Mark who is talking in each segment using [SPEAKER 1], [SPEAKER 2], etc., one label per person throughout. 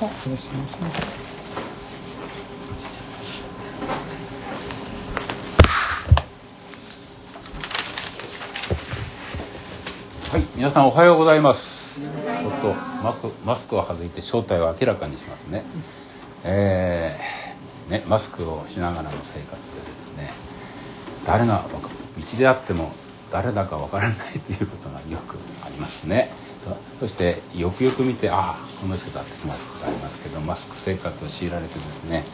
[SPEAKER 1] ではよろしくお願いします。
[SPEAKER 2] はい皆さんおはようございます。ちょっとマクマスクを外いて正体を明らかにしますね。えーねマスクをしながらの生活でですね誰が道であっても誰だかわからないということがよくありますねそしてよくよく見てああこの人だって気が付くことありますけどマスク生活を強いられてですね、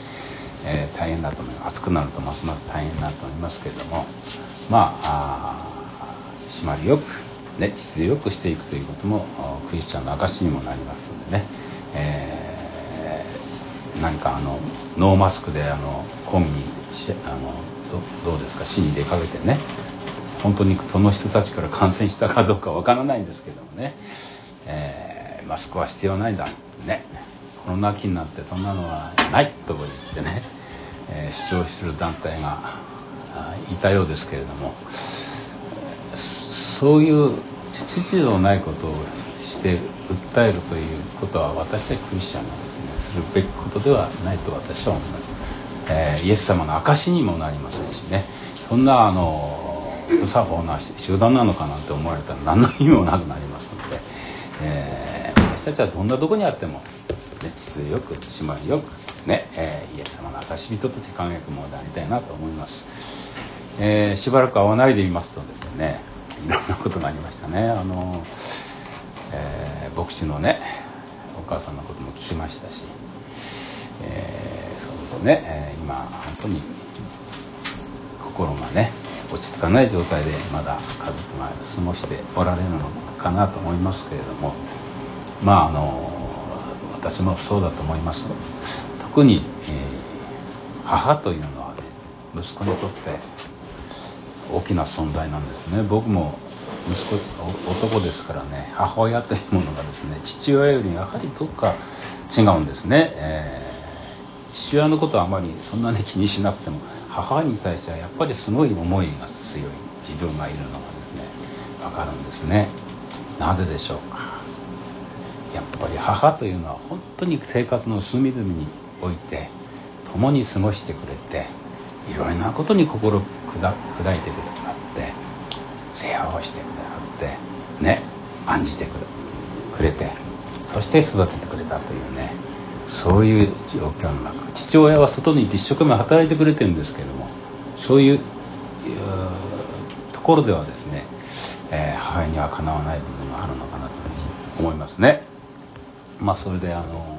[SPEAKER 2] えー、大変だと思います。暑くなるとますます大変だと思いますけれどもまあ締まりよくね秩序よくしていくということもクリスチャンの証にもなりますのでね、えー、何かあのノーマスクであのコンにあのどうですか？死に出かけてね。本当にその人たちから感染したかどうかわからないんですけどもね、えー、マスクは必要ないだね。コロナ期になってそんなのはないと言ってね、えー、主張する団体がいたようですけれども。そういう秩序のないことをして訴えるということは私たちクリスチャンがですねするべきことではないと私は思います、えー、イエス様の証しにもなりませんしね。そんなあの作法な集団なのかなんて思われたら何の意味もなくなりますので、えー、私たちはどんなとこにあっても、ね、秩序よく締まりよくね、えー、イエス様の証人として輝くものでありたいなと思います、えー、しばらく会わないでみますとですねいろんなことがありましたね。あの、え牧師のねお母さんのことも聞きましたし、えーそうですね、え今本当に心がね落ち着かない状態でまだ家族が過ごしておられるのかなと思いますけれどもまああの私もそうだと思います。特に、えー、母というのはね息子にとって大きな存在なんですね。僕も息子男ですからね母親というものがですね父親よりやはりどっか違うんですね、えー父親のことはあまりそんなに気にしなくても母に対してはやっぱりすごい思いが強い自分がいるのがですね分かるんですね。なぜでしょうか。やっぱり母というのは本当に生活の隅々において共に過ごしてくれていろいろなことに心砕いてくれはって世話をしてくれはってね案じてくれてそして育ててくれたというねそういう状況の中。父親は外に行って一生懸命働いてくれてるんですけどもそういうところではですね、えー、母親にはかなわない部分があるのかなと思いますね。まあそれであの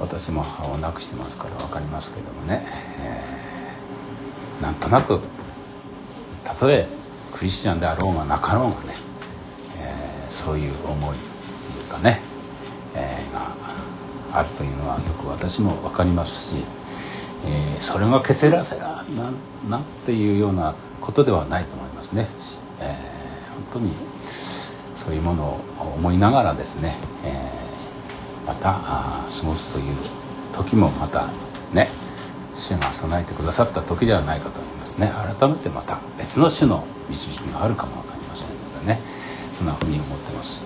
[SPEAKER 2] 私も母を亡くしてますから分かりますけどもね、えー、なんとなくたとえクリスチャンであろうがなかろうがね、えー、そういう思いっていうかね、えー、があるというのはよく私も分かりますし、えー、それが消せらせらななんていうようなことではないと思いますね、えー、本当にそういうものを思いながらですね、えー、また過ごすという時もまたね主が備えてくださった時ではないかと思いますね。改めてまた別の種の導きがあるかも分かりませんのでねそんなふうに思ってます。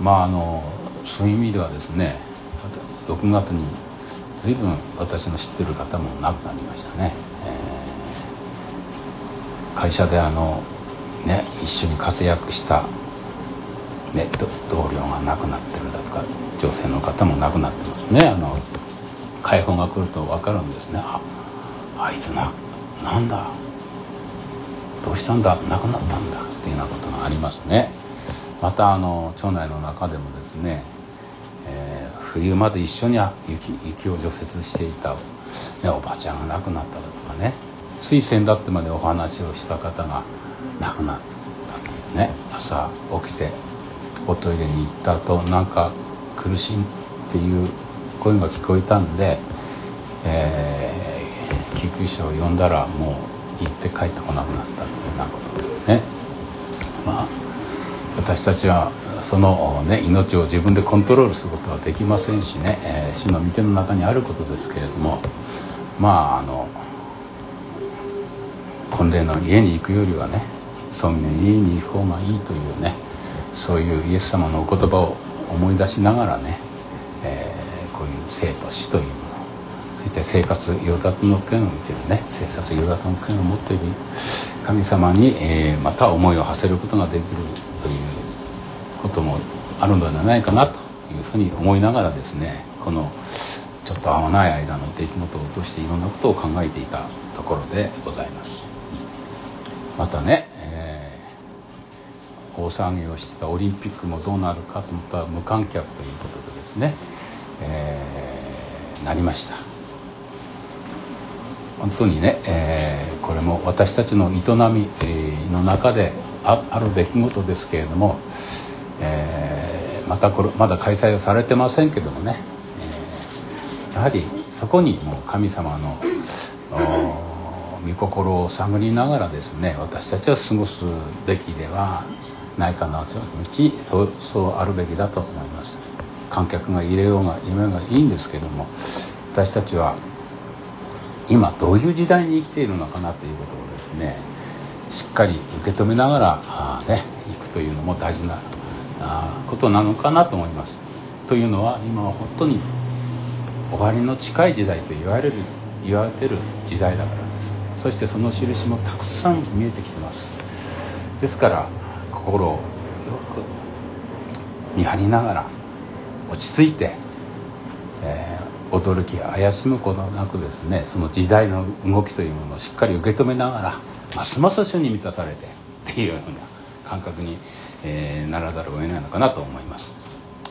[SPEAKER 2] まああのそういう意味ではですね6月に随分私の知ってる方も亡くなりましたね、えー、会社であのね一緒に活躍したね同僚が亡くなってるだとか女性の方も亡くなってますね。あの解放が来ると分かるんですね。ああいつななんだどうしたんだ亡くなったんだっていうようなことがありますね。またあの町内の中でもですね、冬まで一緒に雪雪を除雪していた、ね、おばちゃんが亡くなっただとかね水仙だってまでお話をした方が亡くなったというね朝起きておトイレに行った後なんか苦しいっていう声が聞こえたんで、えー、救急車を呼んだらもう行って帰ってこなくなったというようなことですね。まあ私たちはその、ね、命を自分でコントロールすることはできませんしね、えー、死の御手の中にあることですけれども。まああの婚礼の家に行くよりはね村民の家に行く方がいいというねそういうイエス様のお言葉を思い出しながらね、えこういう生と死というものそして生活与奪の権を見てるね生活与奪の権を持っている神様に、えー、また思いを馳せることができるということもあるのではないかなというふうに思いながらですねこのちょっと合わない間の出来事を通していろんなことを考えていたところでございます。またね、えー、大騒ぎをしてたオリンピックもどうなるかと思ったら無観客ということでですね、えー、なりました。本当にね、えー、これも私たちの営み、えの中である出来事ですけれども、えー、またこれまだ開催をされてませんけどもね、えー、やはりそこにもう神様の御心を探りながらですね私たちは過ごすべきではないかなという道そうそうあるべきだと思います。観客が入れようが夢がいいんですけども私たちは今どういう時代に生きているのかなということをですねしっかり受け止めながらあ、ね、いくというのも大事なことなのかなと思います。というのは今は本当に終わりの近い時代と言われる言われてる時代だからですそしてその印もたくさん見えてきてますですから心をよく見張りながら落ち着いて、え驚き怪しむことなくですねその時代の動きというものをしっかり受け止めながらますます主に満たされてっていうような感覚に、えー、ならざるを得ないのかなと思います、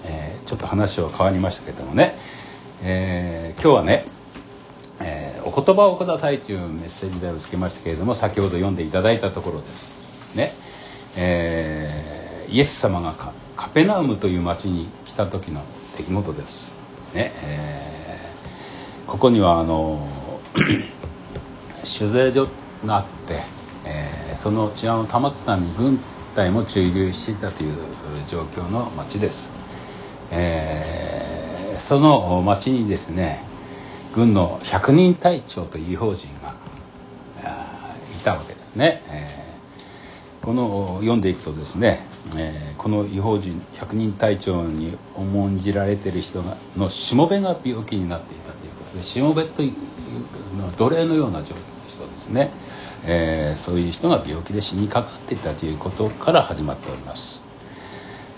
[SPEAKER 2] えー、ちょっと話は変わりましたけどもね、えー、今日はね、えお言葉をくださいというメッセージ題をつけましたけれども先ほど読んでいただいたところです。ね、えイエス様がカペナウムという町に来た時の出来事です。ね、えここにはあの 酒税所があって、え、その治安を保つために軍隊も駐留していたという状況の町です、えー、その町にですね軍の百人隊長という異邦人がいたわけですね、えー、この読んでいくとですね、えー、この異邦人百人隊長に重んじられている人がのしもべが病気になっていたということでしもべという奴隷のような人ですね、えー、そういう人が病気で死にかかっていたということから始まっております、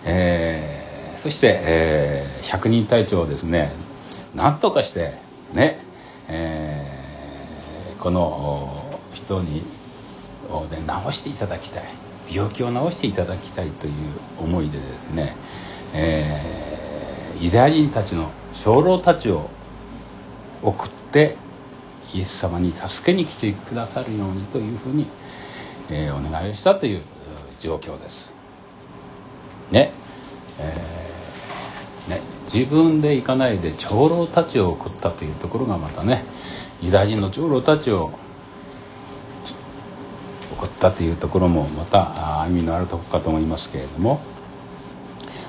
[SPEAKER 2] えー、そして、えー、百人隊長をですね。何とかしてね、えー、この人にを、ね、治していただきたい。病気を治していただきたいという思いでですね、えー、ユダヤ人たちの長老たちを送ってイエス様に助けに来てくださるようにというふうに、えー、お願いをしたという状況です。ね,、えー、ね自分で行かないで長老たちを送ったというところがまたねユダヤ人の長老たちを送ったというところもまた意味のあるところかと思いますけれども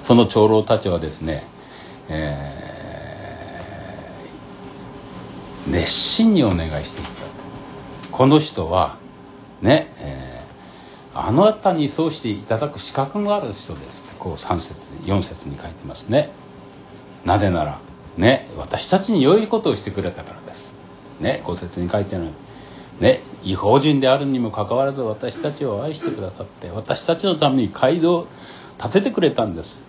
[SPEAKER 2] その長老たちはですね、えー熱心にお願いしていったこの人はね、えー、あなたにそうしていただく資格がある人ですってこう3節4節に書いてますね。なぜならね私たちに良いことをしてくれたからです。ね5節に書いてあるね違法人であるにもかかわらず私たちを愛してくださって私たちのために街道を建ててくれたんです。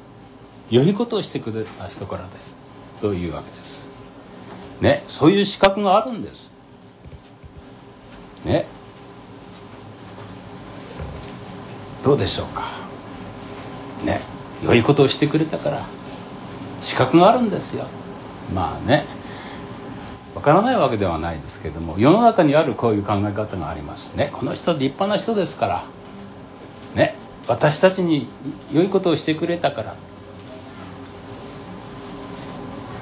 [SPEAKER 2] 良いことをしてくれた人からです。というわけです。ね、そういう資格があるんです。ね。どうでしょうか。ね。良いことをしてくれたから資格があるんですよ。まあね。わからないわけではないですけども世の中にあるこういう考え方がありますねこの人立派な人ですからね私たちに良いことをしてくれたから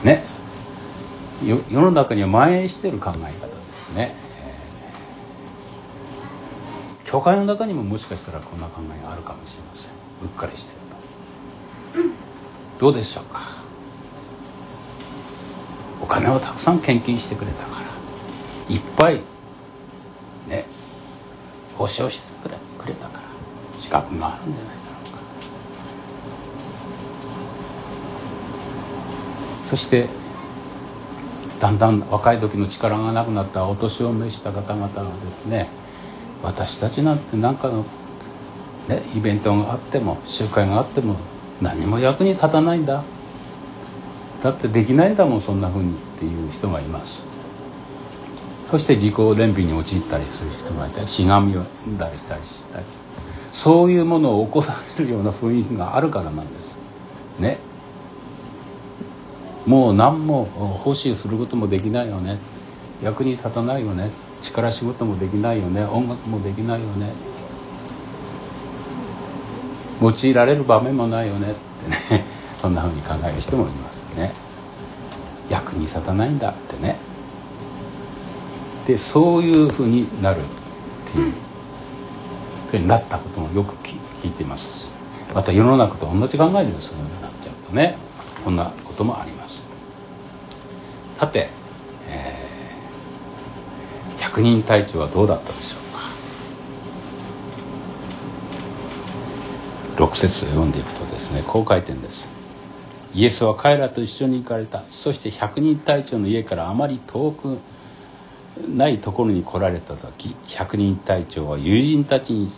[SPEAKER 2] ね世の中には蔓延している考え方ですね、えー、教会の中にももしかしたらこんな考えがあるかもしれません。うっかりしてると、うん、どうでしょうか。お金をたくさん献金してくれたから。いっぱいね保証してくれくれたから。資格があるんじゃないだろうか。そしてだんだん若い時の力がなくなったお年を召した方々がですね私たちなんて何かの、ね、イベントがあっても集会があっても何も役に立たないんだ。だってできないんだもんそんな風にっていう人がいます。そして自己憐憫に陥ったりする人がいたりしがみを生んだりしたりしたり。そういうものを起こされるような雰囲気があるからなんです。ね。もう何も奉仕することもできないよね。役に立たないよね。力仕事もできないよね。音楽もできないよね。用いられる場面もないよね。ってね。そんなふうに考える人もいますね。役に立たないんだってね。でそういうふうになるっていう。ふうになったこともよく聞いてます。また世の中と同じ考えでそういうふうになっちゃうとね。こんなこともありますさて、えー、百人隊長はどうだったでしょうか？6節を読んでいくとですねこう書いてんです。イエスは彼らと一緒に行かれた。そして百人隊長の家からあまり遠くないところに来られた時百人隊長は友人たちに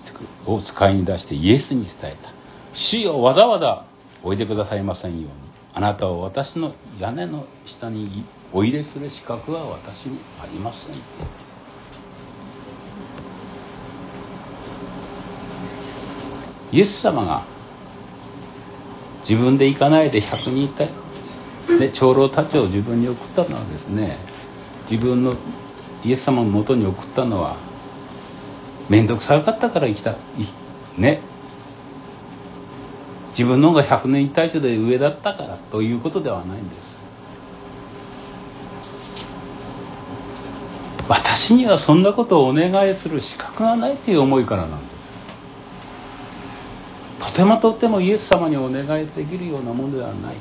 [SPEAKER 2] を使いに出してイエスに伝えた「主よわざわざおいでくださいませんように。あなたを私の屋根の下にお入れする資格は私にありません」って。イエス様が自分で行かないで100人いたで長老たちを自分に送ったのはですね自分のイエス様のもとに送ったのは面倒くさかったから生きたね。自分の方が100年一体長で上だったからということではないんです。私にはそんなことをお願いする資格がないという思いからなんです。とてもとてもイエス様にお願いできるようなものではない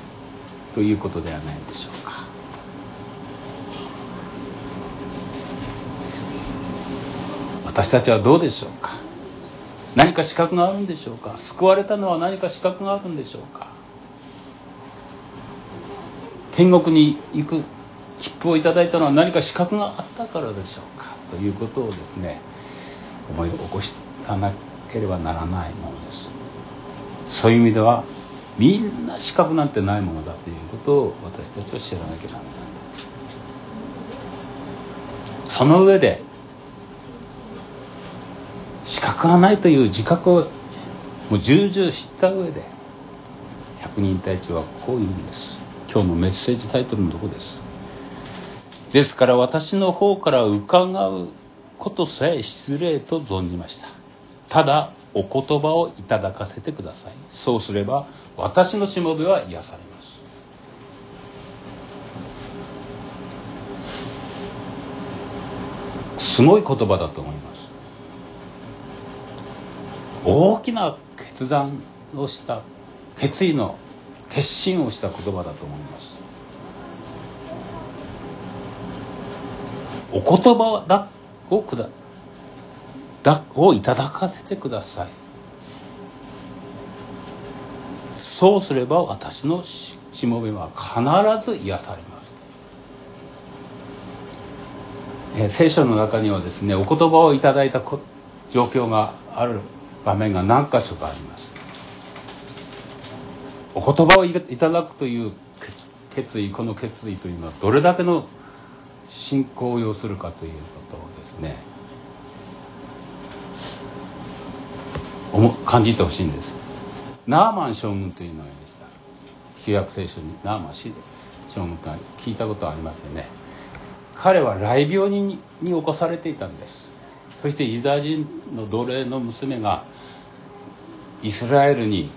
[SPEAKER 2] ということではないでしょうか。私たちはどうでしょうか。何か資格があるんでしょうか。救われたのは何か資格があるんでしょうか。天国に行く切符をいただいたのは何か資格があったからでしょうかということをですね思い起こさなければならないものです。そういう意味ではみんな資格なんてないものだということを私たちは知らなきゃならない。その上で資格がないという自覚をもう重々知った上で百人隊長はこう言うんです。今日のメッセージタイトルのとこです。ですから私の方から伺うことさえ失礼と存じました。ただお言葉をいただかせてください。そうすれば私のしもべは癒されます。すごい言葉だと思います。大きな決断をした決意の決心をした言葉だと思います。お言葉だをくだだをいただかせてください。そうすれば私のしもべは必ず癒されます、えー、聖書の中にはですねお言葉をいただいた状況がある場面が何箇所かあります。お言葉をいただくという決意この決意というのはどれだけの信仰を要するかということをですね感じてほしいんです。ナーマン将軍というのがいました。旧約聖書にナーマン将軍とは聞いたことはありますよね。彼は雷病にに起こされていたんです。そしてユダヤ人の奴隷の娘がイスラエルに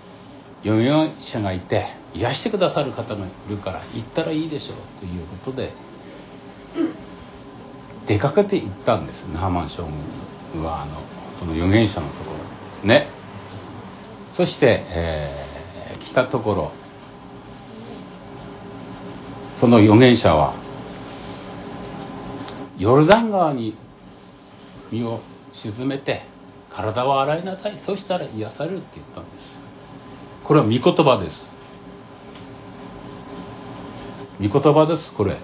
[SPEAKER 2] 預言者がいて癒してくださる方がいるから行ったらいいでしょうということで出かけて行ったんですナーマン将軍はあのその預言者のところですね。そして、えー、来たところその預言者はヨルダン川に身を沈めて体を洗いなさい。そしたら癒されるって言ったんです。これは御言葉です。御言葉ですこれ。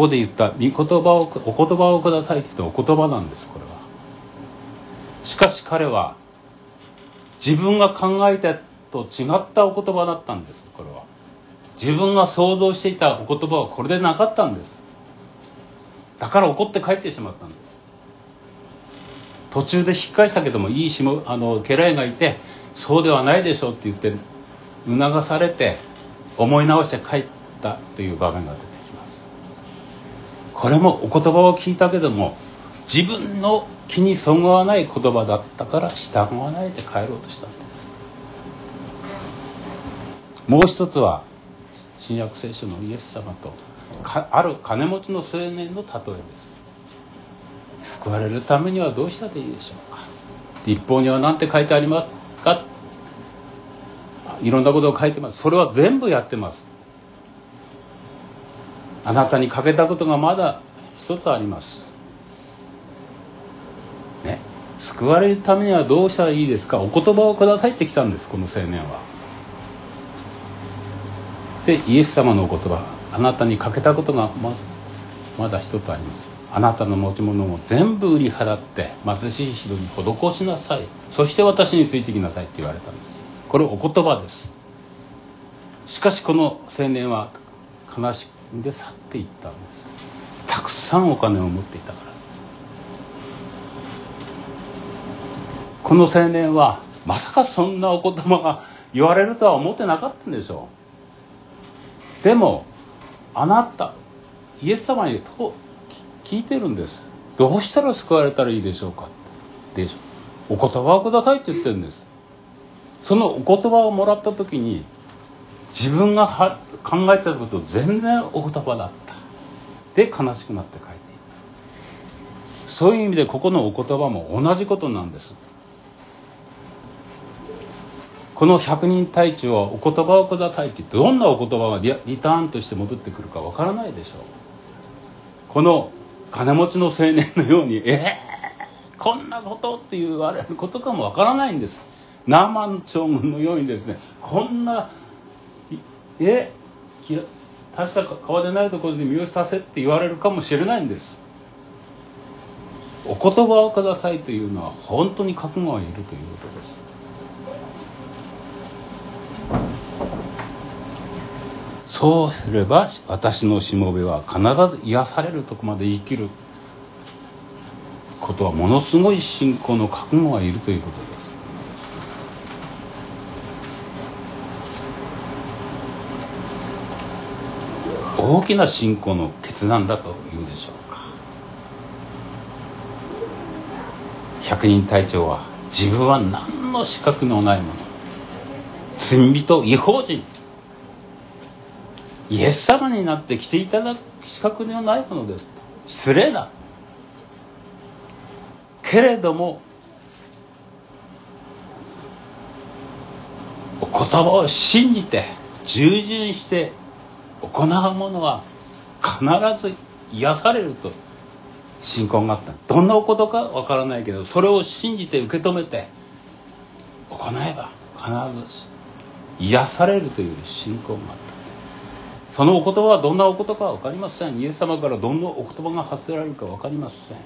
[SPEAKER 2] ここで言った御言葉をお言葉をくださいって言ったお言葉なんですこれは。しかし彼は自分が考えたと違ったお言葉だったんですこれは。自分が想像していたお言葉はこれでなかったんです。だから怒って帰ってしまったんです。途中で引っ返したけどもいいしもあの家来がいてそうではないでしょうって言って促されて思い直して帰ったという場面が出てこれもお言葉を聞いたけども自分の気にそぐわない言葉だったから従わないで帰ろうとしたんです。もう一つは新約聖書のイエス様とある金持ちの青年の例えです。救われるためにはどうしたらいいでしょうか。立法には何て書いてありますか。いろんなことを書いてます。それは全部やってます。あなたに欠けたことがまだ一つあります。ね。救われるためにはどうしたらいいですか？お言葉をくださいって来たんですこの青年は。そしてイエス様のお言葉。あなたに欠けたことがまずまだ一つあります。あなたの持ち物を全部売り払って貧しい人に施しなさい。そして私についてきなさいって言われたんです。これお言葉です。しかしこの青年は悲しで去っていったんです。たくさんお金を持っていたからです。この青年はまさかそんなお言葉が言われるとは思ってなかったんでしょう。でもあなたイエス様にと聞いてるんです。どうしたら救われたらいいでしょうか？でしょお言葉をくださいって言ってるんです。そのお言葉をもらった時に自分がは考えてたこと全然お言葉だった。で悲しくなって帰っていった。そういう意味でここのお言葉も同じことなんです。この百人隊長はお言葉をくださいってどんなお言葉がリターンとして戻ってくるかわからないでしょう。この金持ちの青年のようにえー、こんなことって言われることかもわからないんです。ナーマン将軍のようにですねこんなえ大した川でないところで身をさせって言われるかもしれないんです。お言葉をくださいというのは本当に覚悟がいるということです。そうすれば私のしもべは必ず癒されるとこまで生きることはものすごい信仰の覚悟がいるということです。大きな信仰の決断だというでしょうか。百人隊長は自分は何の資格のないもの。罪人違法人。イエス様になって来ていただく資格ではないものですと。失礼だ。けれどもお言葉を信じて従順して行うものは必ず癒されると信仰があった。どんなおことかわからないけどそれを信じて受け止めて行えば必ず癒されるという信仰があった。そのお言葉はどんなお言葉か分かりません。イエス様からどんなお言葉が発せられるか分かりません。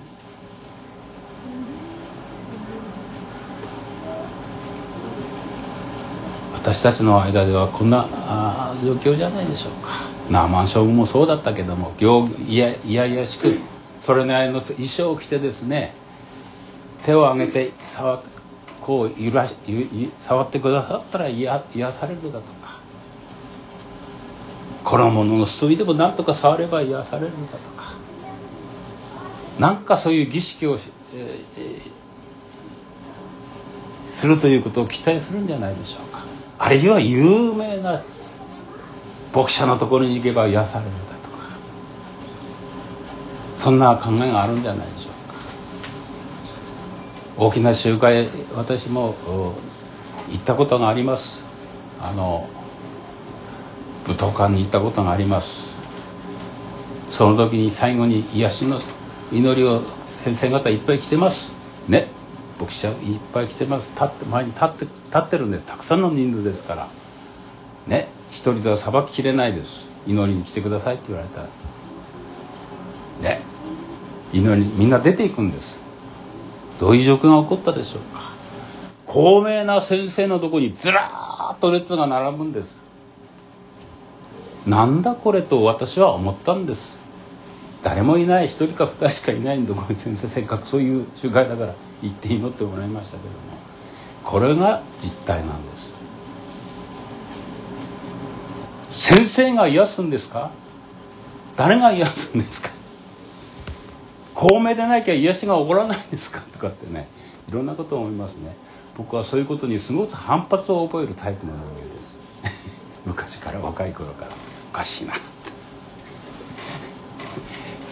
[SPEAKER 2] 私たちの間ではこんな状況じゃないでしょうか。ナーマン将軍もそうだったけどもいやいやいやしくそれなりの衣装を着てですね手を挙げて触こう揺ら触ってくださったら癒されるだとか。衣の隅でも何とか触れば癒されるだとか。何かそういう儀式を、えー、するということを期待するんじゃないでしょうか。あるいは有名な牧者のところに行けば癒されるだとか。そんな考えがあるんじゃないでしょうか。大きな集会私も行ったことがあります。あの武道館に行ったことがあります。その時に最後に癒しの祈りを先生方いっぱい来てます。ね。牧師いっぱい来てます。立って前に立って立ってるんです。たくさんの人数ですから。ね。一人ではさばききれないです。祈りに来てくださいって言われたら。ね。祈りみんな出ていくんです。どういう状況が起こったでしょうか。高名な先生のとこにずらーっと列が並ぶんです。なんだこれと私は思ったんです。誰もいない1人か2人しかいないんでこれ先生せっかくそういう集会だから行って祈ってもらいましたけどもこれが実態なんです。先生が癒すんですか？誰が癒すんですか？公明でなきゃ癒しが起こらないんですか？とかってねいろんなことを思いますね。僕はそういうことにすごく反発を覚えるタイプの人間です。昔から若い頃から。おかしいな。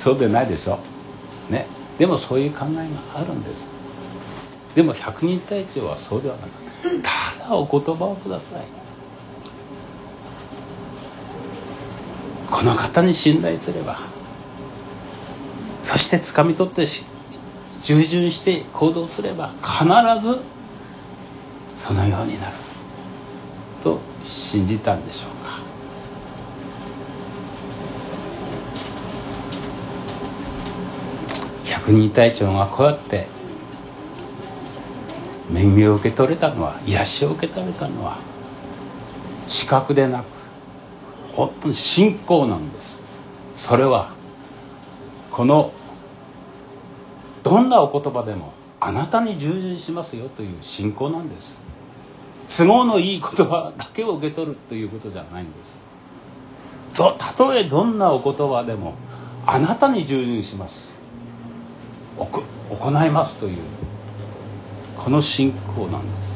[SPEAKER 2] そうでないでしょ。ね。でもそういう考えがあるんです。でも百人隊長はそうではなくただお言葉をください。この方に信頼すればそして掴み取って従順して行動すれば必ずそのようになる。と信じたんでしょう。か百人隊長がこうやって恵みを受け取れたのは癒しを受け取れたのは視覚でなく本当に信仰なんです。それはこのどんなお言葉でもあなたに従順しますよという信仰なんです。都合のいい言葉だけを受け取るということじゃないんです。とたとえどんなお言葉でもあなたに従順します。行いますというこの信仰なんです。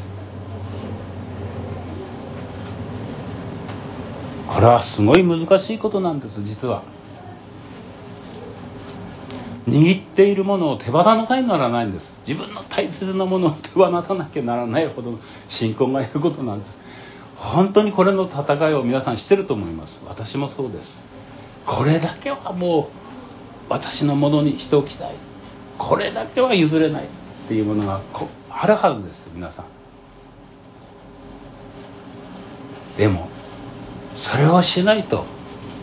[SPEAKER 2] これはすごい難しいことなんです実は。握っているものを手放さなきゃならないんです。自分の大切なものを手放さなきゃならないほどの信仰がいることなんです。本当にこれの戦いを皆さんしてると思います。私もそうです。これだけはもう私のものにしておきたい。これだけは譲れないっていうものがこあるはずです皆さん。でもそれをしないと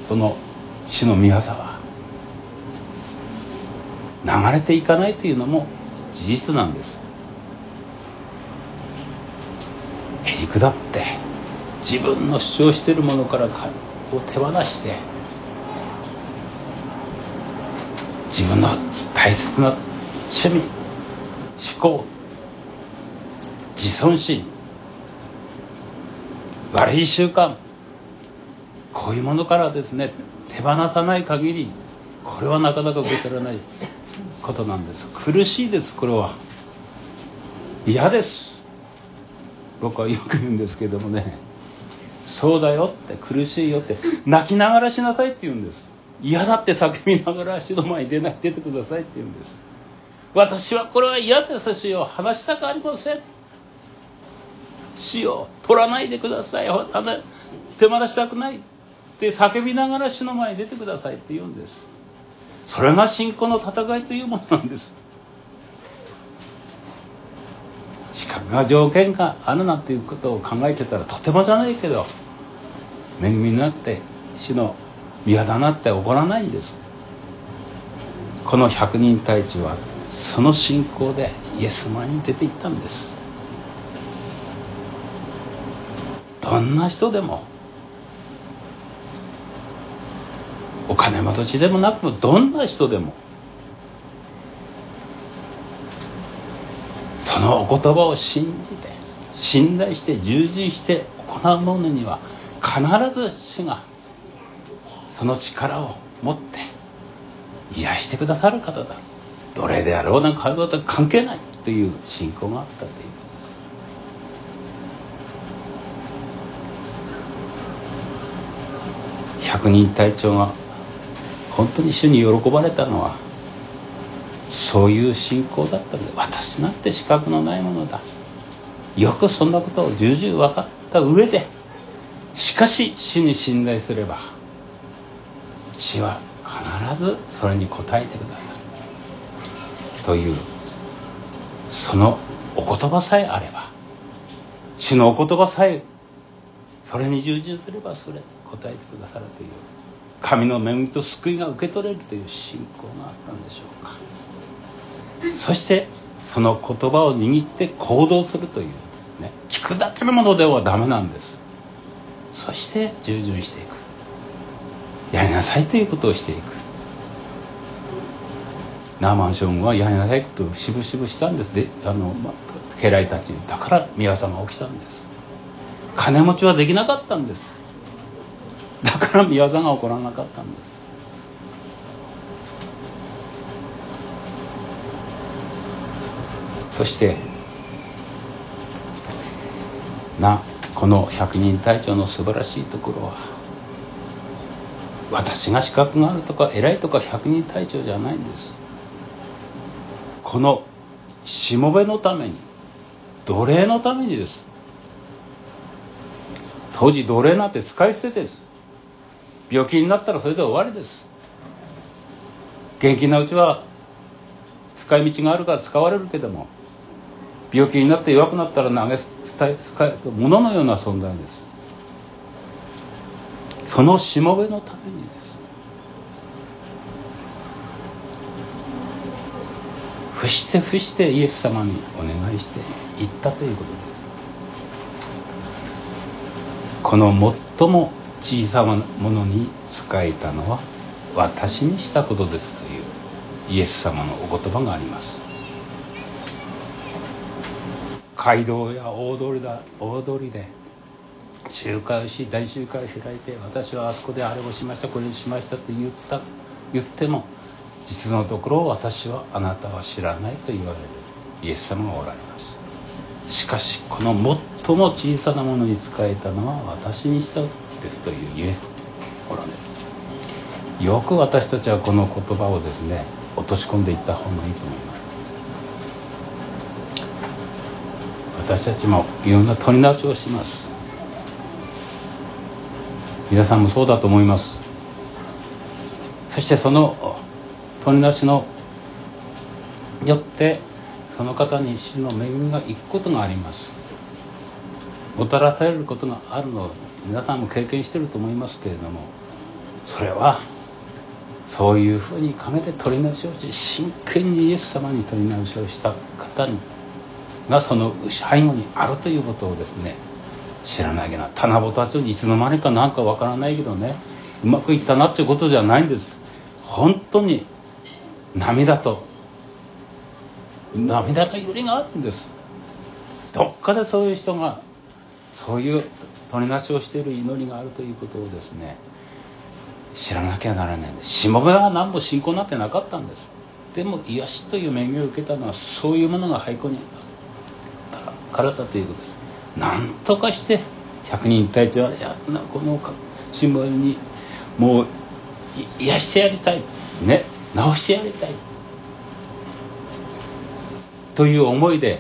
[SPEAKER 2] その主の御業は流れていかないというのも事実なんです。へりくだって自分の主張しているものからを手放して自分の大切な趣味思考自尊心悪い習慣こういうものからですね手放さない限りこれはなかなか受け取れないことなんです。苦しいですこれは。嫌です。僕はよく言うんですけどもね。そうだよって苦しいよって泣きながらしなさいって言うんです。嫌だって叫びながら足の前に出ない出てくださいって言うんです。私はこれは嫌ですしよ話したくありません。死を取らないでください。手放したくないって叫びながら死の前に出てくださいって言うんです。それが信仰の戦いというものなんです。資格が条件があるなんていうことを考えてたらとてもじゃないけど恵みになって死の宮だなって起こらないんです。この百人隊長はその信仰でイエス前に出ていったんです。どんな人でもお金持ちでもなくどんな人でもそのお言葉を信じて信頼して従順して行う者には必ず主がその力を持って癒してくださる方だ。奴隷であろうな会話と関係ないという信仰があったということです。百人隊長が本当に主に喜ばれたのはそういう信仰だったんで私なんて資格のないものだ。よくそんなことを重々分かった上でしかし主に信頼すれば主は必ずそれに応えてくださる。というそのお言葉さえあれば主のお言葉さえそれに従順すればそれに応えてくださるという神の恵みと救いが受け取れるという信仰があったんでしょうか。そしてその言葉を握って行動するというですね聞くだけのものではダメなんです。そして従順していく。やりなさいということをしていく。ナーマン将軍はやりなさいことをしぶしぶしたんです。であの、まあ家来たちにだから宮さんが起きたんです。金持ちはできなかったんです。だから宮沢が起こらなかったんです。そしてなこの百人隊長の素晴らしいところは私が資格があるとか偉いとか百人隊長じゃないんです。このしもべのために奴隷のためにです。当時奴隷なんて使い捨てです。病気になったらそれで終わりです。元気なうちは使い道があるから使われるけども病気になって弱くなったら投げ使え物のような存在です。そのしもべのためにです伏して伏してイエス様にお願いして言ったということです。この最も小さなものに仕えたのは私にしたことですというイエス様のお言葉があります。街道や大通りだ大通りで集会をし大集会を開いて私はあそこであれをしましたこれにしましたって言った言っても実のところ私はあなたは知らないと言われる。イエス様がおられますしかしこの最も小さなものに仕えたのは私にしたですというイエスおられる。よく私たちはこの言葉をですね落とし込んでいった方がいいと思います。私たちもいろんな取り直しをします。皆さんもそうだと思います。そしてその取り直しのよってその方に主の恵みがいくことがあります。もたらされることがあるのを皆さんも経験してると思いますけれどもそれはそういうふうに陰で取り直しをして真剣にイエス様に取り直しをした方がその背後にあるということをですね知らないけど棚ぼたちいつの間にかなんかわからないけどね。うまくいったなっていうことじゃないんです。本当に涙と涙と揺りがあるんです。どっかでそういう人がそういう取りなしをしている祈りがあるということをですね知らなきゃならないんです。しもべは何も信仰になってなかったんです。でも癒しという恵みを受けたのはそういうものが背後にあったからだということです。なんとかして百人一体とはやこの新聞にもう癒してやりたい。ね。治してやりたい。という思いで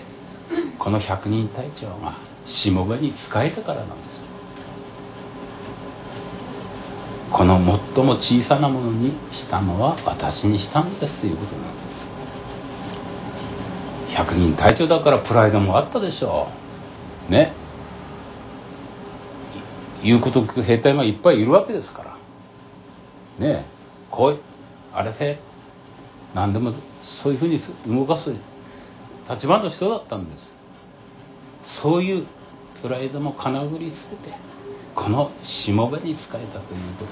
[SPEAKER 2] この百人隊長がしもべに仕えたからなんです。この最も小さなものにしたのは私にしたんですということなんです。100人隊長だからプライドもあったでしょうね。言うこと聞く兵隊がいっぱいいるわけですから。ね来い。あれせ。何でもそういうふうに動かす立場の人だったんです。そういうプライドもかなぐり捨ててこのしもべに仕えたということだ。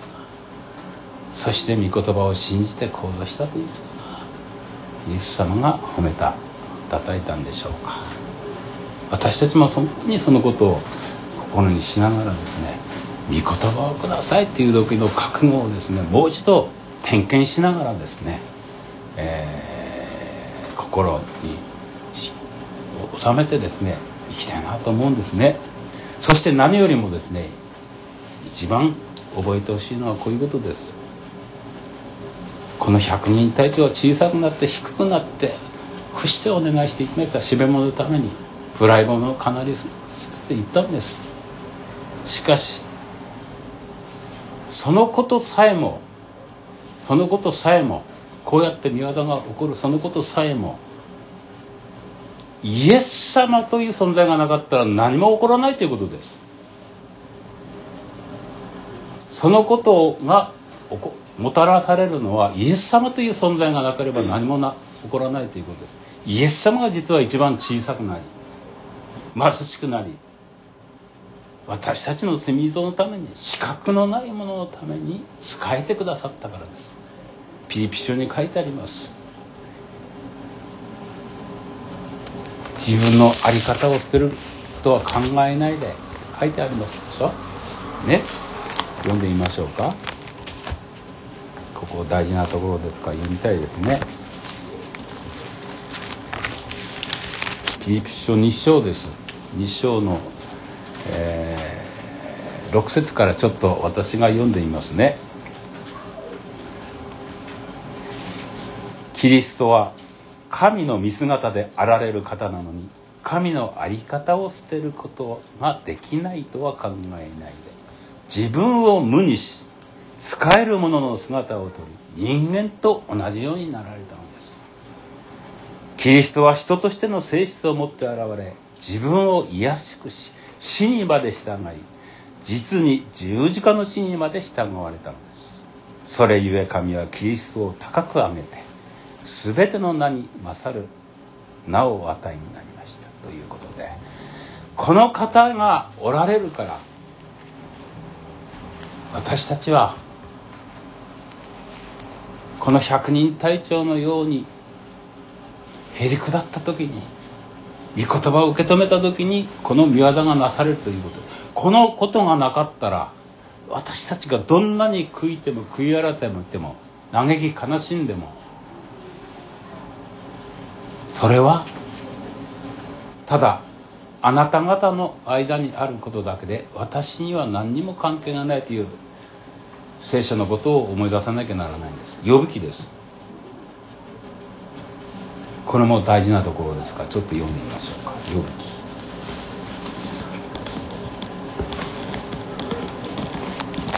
[SPEAKER 2] そして御言葉を信じて行動したということがイエス様が褒めた叩いたんでしょうか。私たちも本当にそのことを心にしながらですね御言葉をくださいっていう時の覚悟をですねもう一度点検しながらですね、えー、心に収めてですね生きたいなと思うんですね。そして何よりもですね一番覚えてほしいのはこういうことです。この百人隊長は小さくなって低くなって伏してお願いして決めた締め物のためにプライドをかなり捨てていったんです。しかしそのことさえもそのことさえもこうやって見業が起こるそのことさえもイエス様という存在がなかったら何も起こらないということです。そのことがもたらされるのはイエス様という存在がなければ何もな起こらないということです。イエス様が実は一番小さくなり貧しくなり私たちの罪人のために資格のないもののために仕えてくださったからです。ピリピ書に書いてあります。自分の在り方を捨てるとは考えないで書いてありますでしょ？ね？読んでみましょうか。ここ大事なところですから読みたいですね。ピリピ書2章です。2章の、えー、6節からちょっと私が読んでみますね。キリストは神の見姿であられる方なのに神の在り方を捨てることができないとは考えないで自分を無にし使える者のの姿をとり人間と同じようになられたキリストは人としての性質を持って現れ自分を卑しくし死にまで従い実に十字架の死にまで従われたのです。それゆえ神はキリストを高く上げて全ての名に勝る名を与えになりました。ということでこの方がおられるから私たちはこの百人隊長のようにへりくだった時に御言葉を受け止めた時にこの御業がなされるということ。このことがなかったら私たちがどんなに悔いても悔い改めても嘆き悲しんでもそれはただあなた方の間にあることだけで私には何にも関係がないという聖書のことを思い出さなきゃならないんです。呼ぶ記です。これも大事なところですか？らちょっと読んでみましょうか。呼ぶ記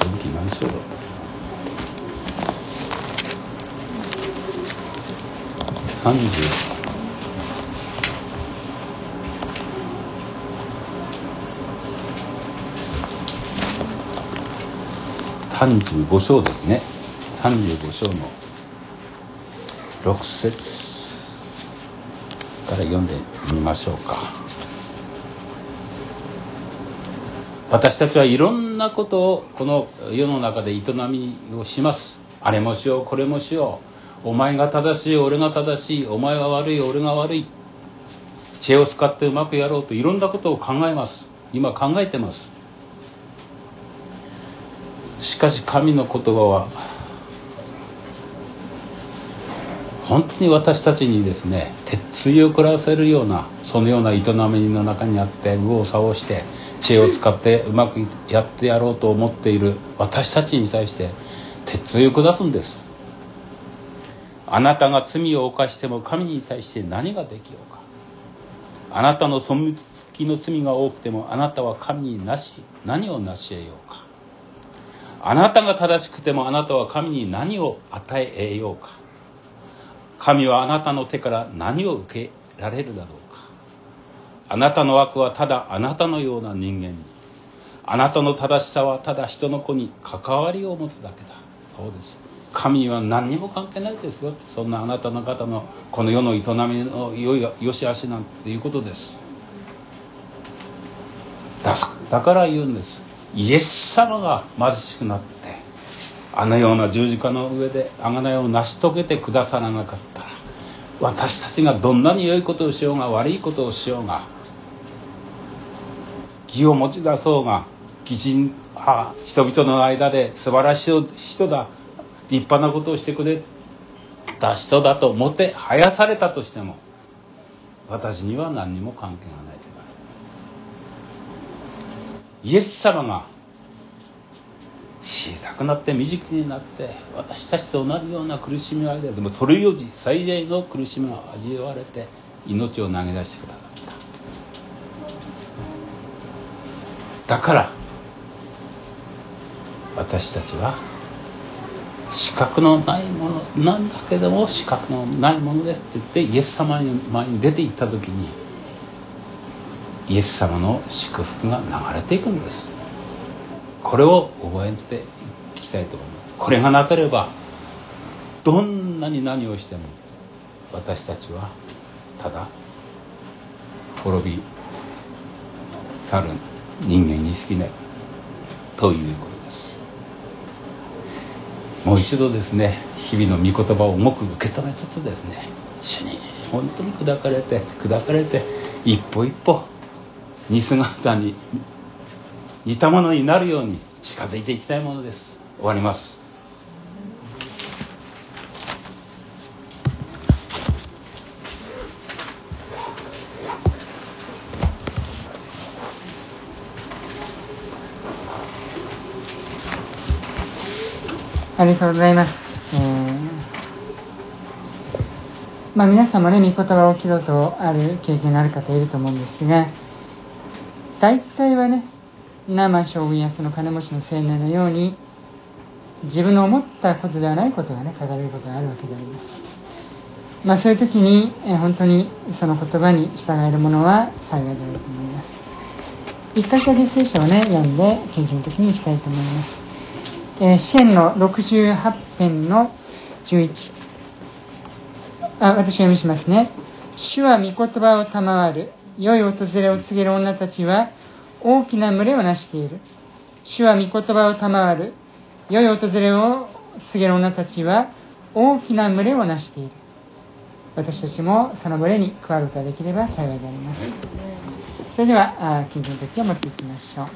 [SPEAKER 2] 呼ぶ記何章だった30 35章ですね。35章の6節。から読んでみましょうか。私たちはいろんなことをこの世の中で営みをします。あれもしようこれもしよう。お前が正しい俺が正しい。お前は悪い俺が悪い。知恵を使ってうまくやろうといろんなことを考えます。今考えてます。しかし神の言葉は本当に私たちにですね鉄槌を食らわせるようなそのような営みの中にあって右往左往して知恵を使ってうまくやってやろうと思っている私たちに対して鉄槌を下すんです。あなたが罪を犯しても神に対して何ができようか。あなたの背きの罪が多くてもあなたは神になし何を成し得ようか。あなたが正しくてもあなたは神に何を与えようか。神はあなたの手から何を受けられるだろうか。あなたの悪はただあなたのような人間に。あなたの正しさはただ人の子に関わりを持つだけだ。そうです。神は何にも関係ないですよそんなあなたの方のこの世の営みのよしあしなんていうことです。だから言うんです。イエス様が貧しくなってあのような十字架の上で贖いを成し遂げてくださらなかった。私たちがどんなに良いことをしようが悪いことをしようが義を持ち出そうが義人あ人々の間で素晴らしい人だ立派なことをしてくれた人だともてはやされたとしても私には何にも関係がないイエス様が小さくなって未熟になって私たちと同じような苦しみを味わでもそれより最大の苦しみを味わわれて命を投げ出してくださった。だから私たちは資格のないものなんだけども資格のないものですって言ってイエス様に前に出て行った時にイエス様の祝福が流れていくんです。これを覚えていきたいと思いますこれがなければどんなに何をしても私たちはただ滅び去る人間に過ぎないということです。もう一度ですね日々の御言葉を重く受け止めつつですね主に本当に砕かれて砕かれて一歩一歩似姿に似たものになるように近づいていきたいものです終わります
[SPEAKER 1] ありがとうございます。えー、まあ、皆さんもね、御言葉を聞くことある経験のある方いると思うんですが、大体はね、生将軍やその金持ちの青年のように、自分の思ったことではないことがね、書かれることがあるわけであります。まあ、そういう時に、え、本当にその言葉に従えるものは幸いだろうと思います。一箇所だけ聖書をね、読んで、研究の時に行きたいと思います。えー、支援の68編の11あ私読みしますね主は御言葉を賜る良い訪れを告げる女たちは大きな群れをなしている。主は御言葉を賜る。良い訪れを告げる女たちは大きな群れをなしている。私たちもその群れに加わることができれば幸いであります。それでは近所の時を持っていきましょう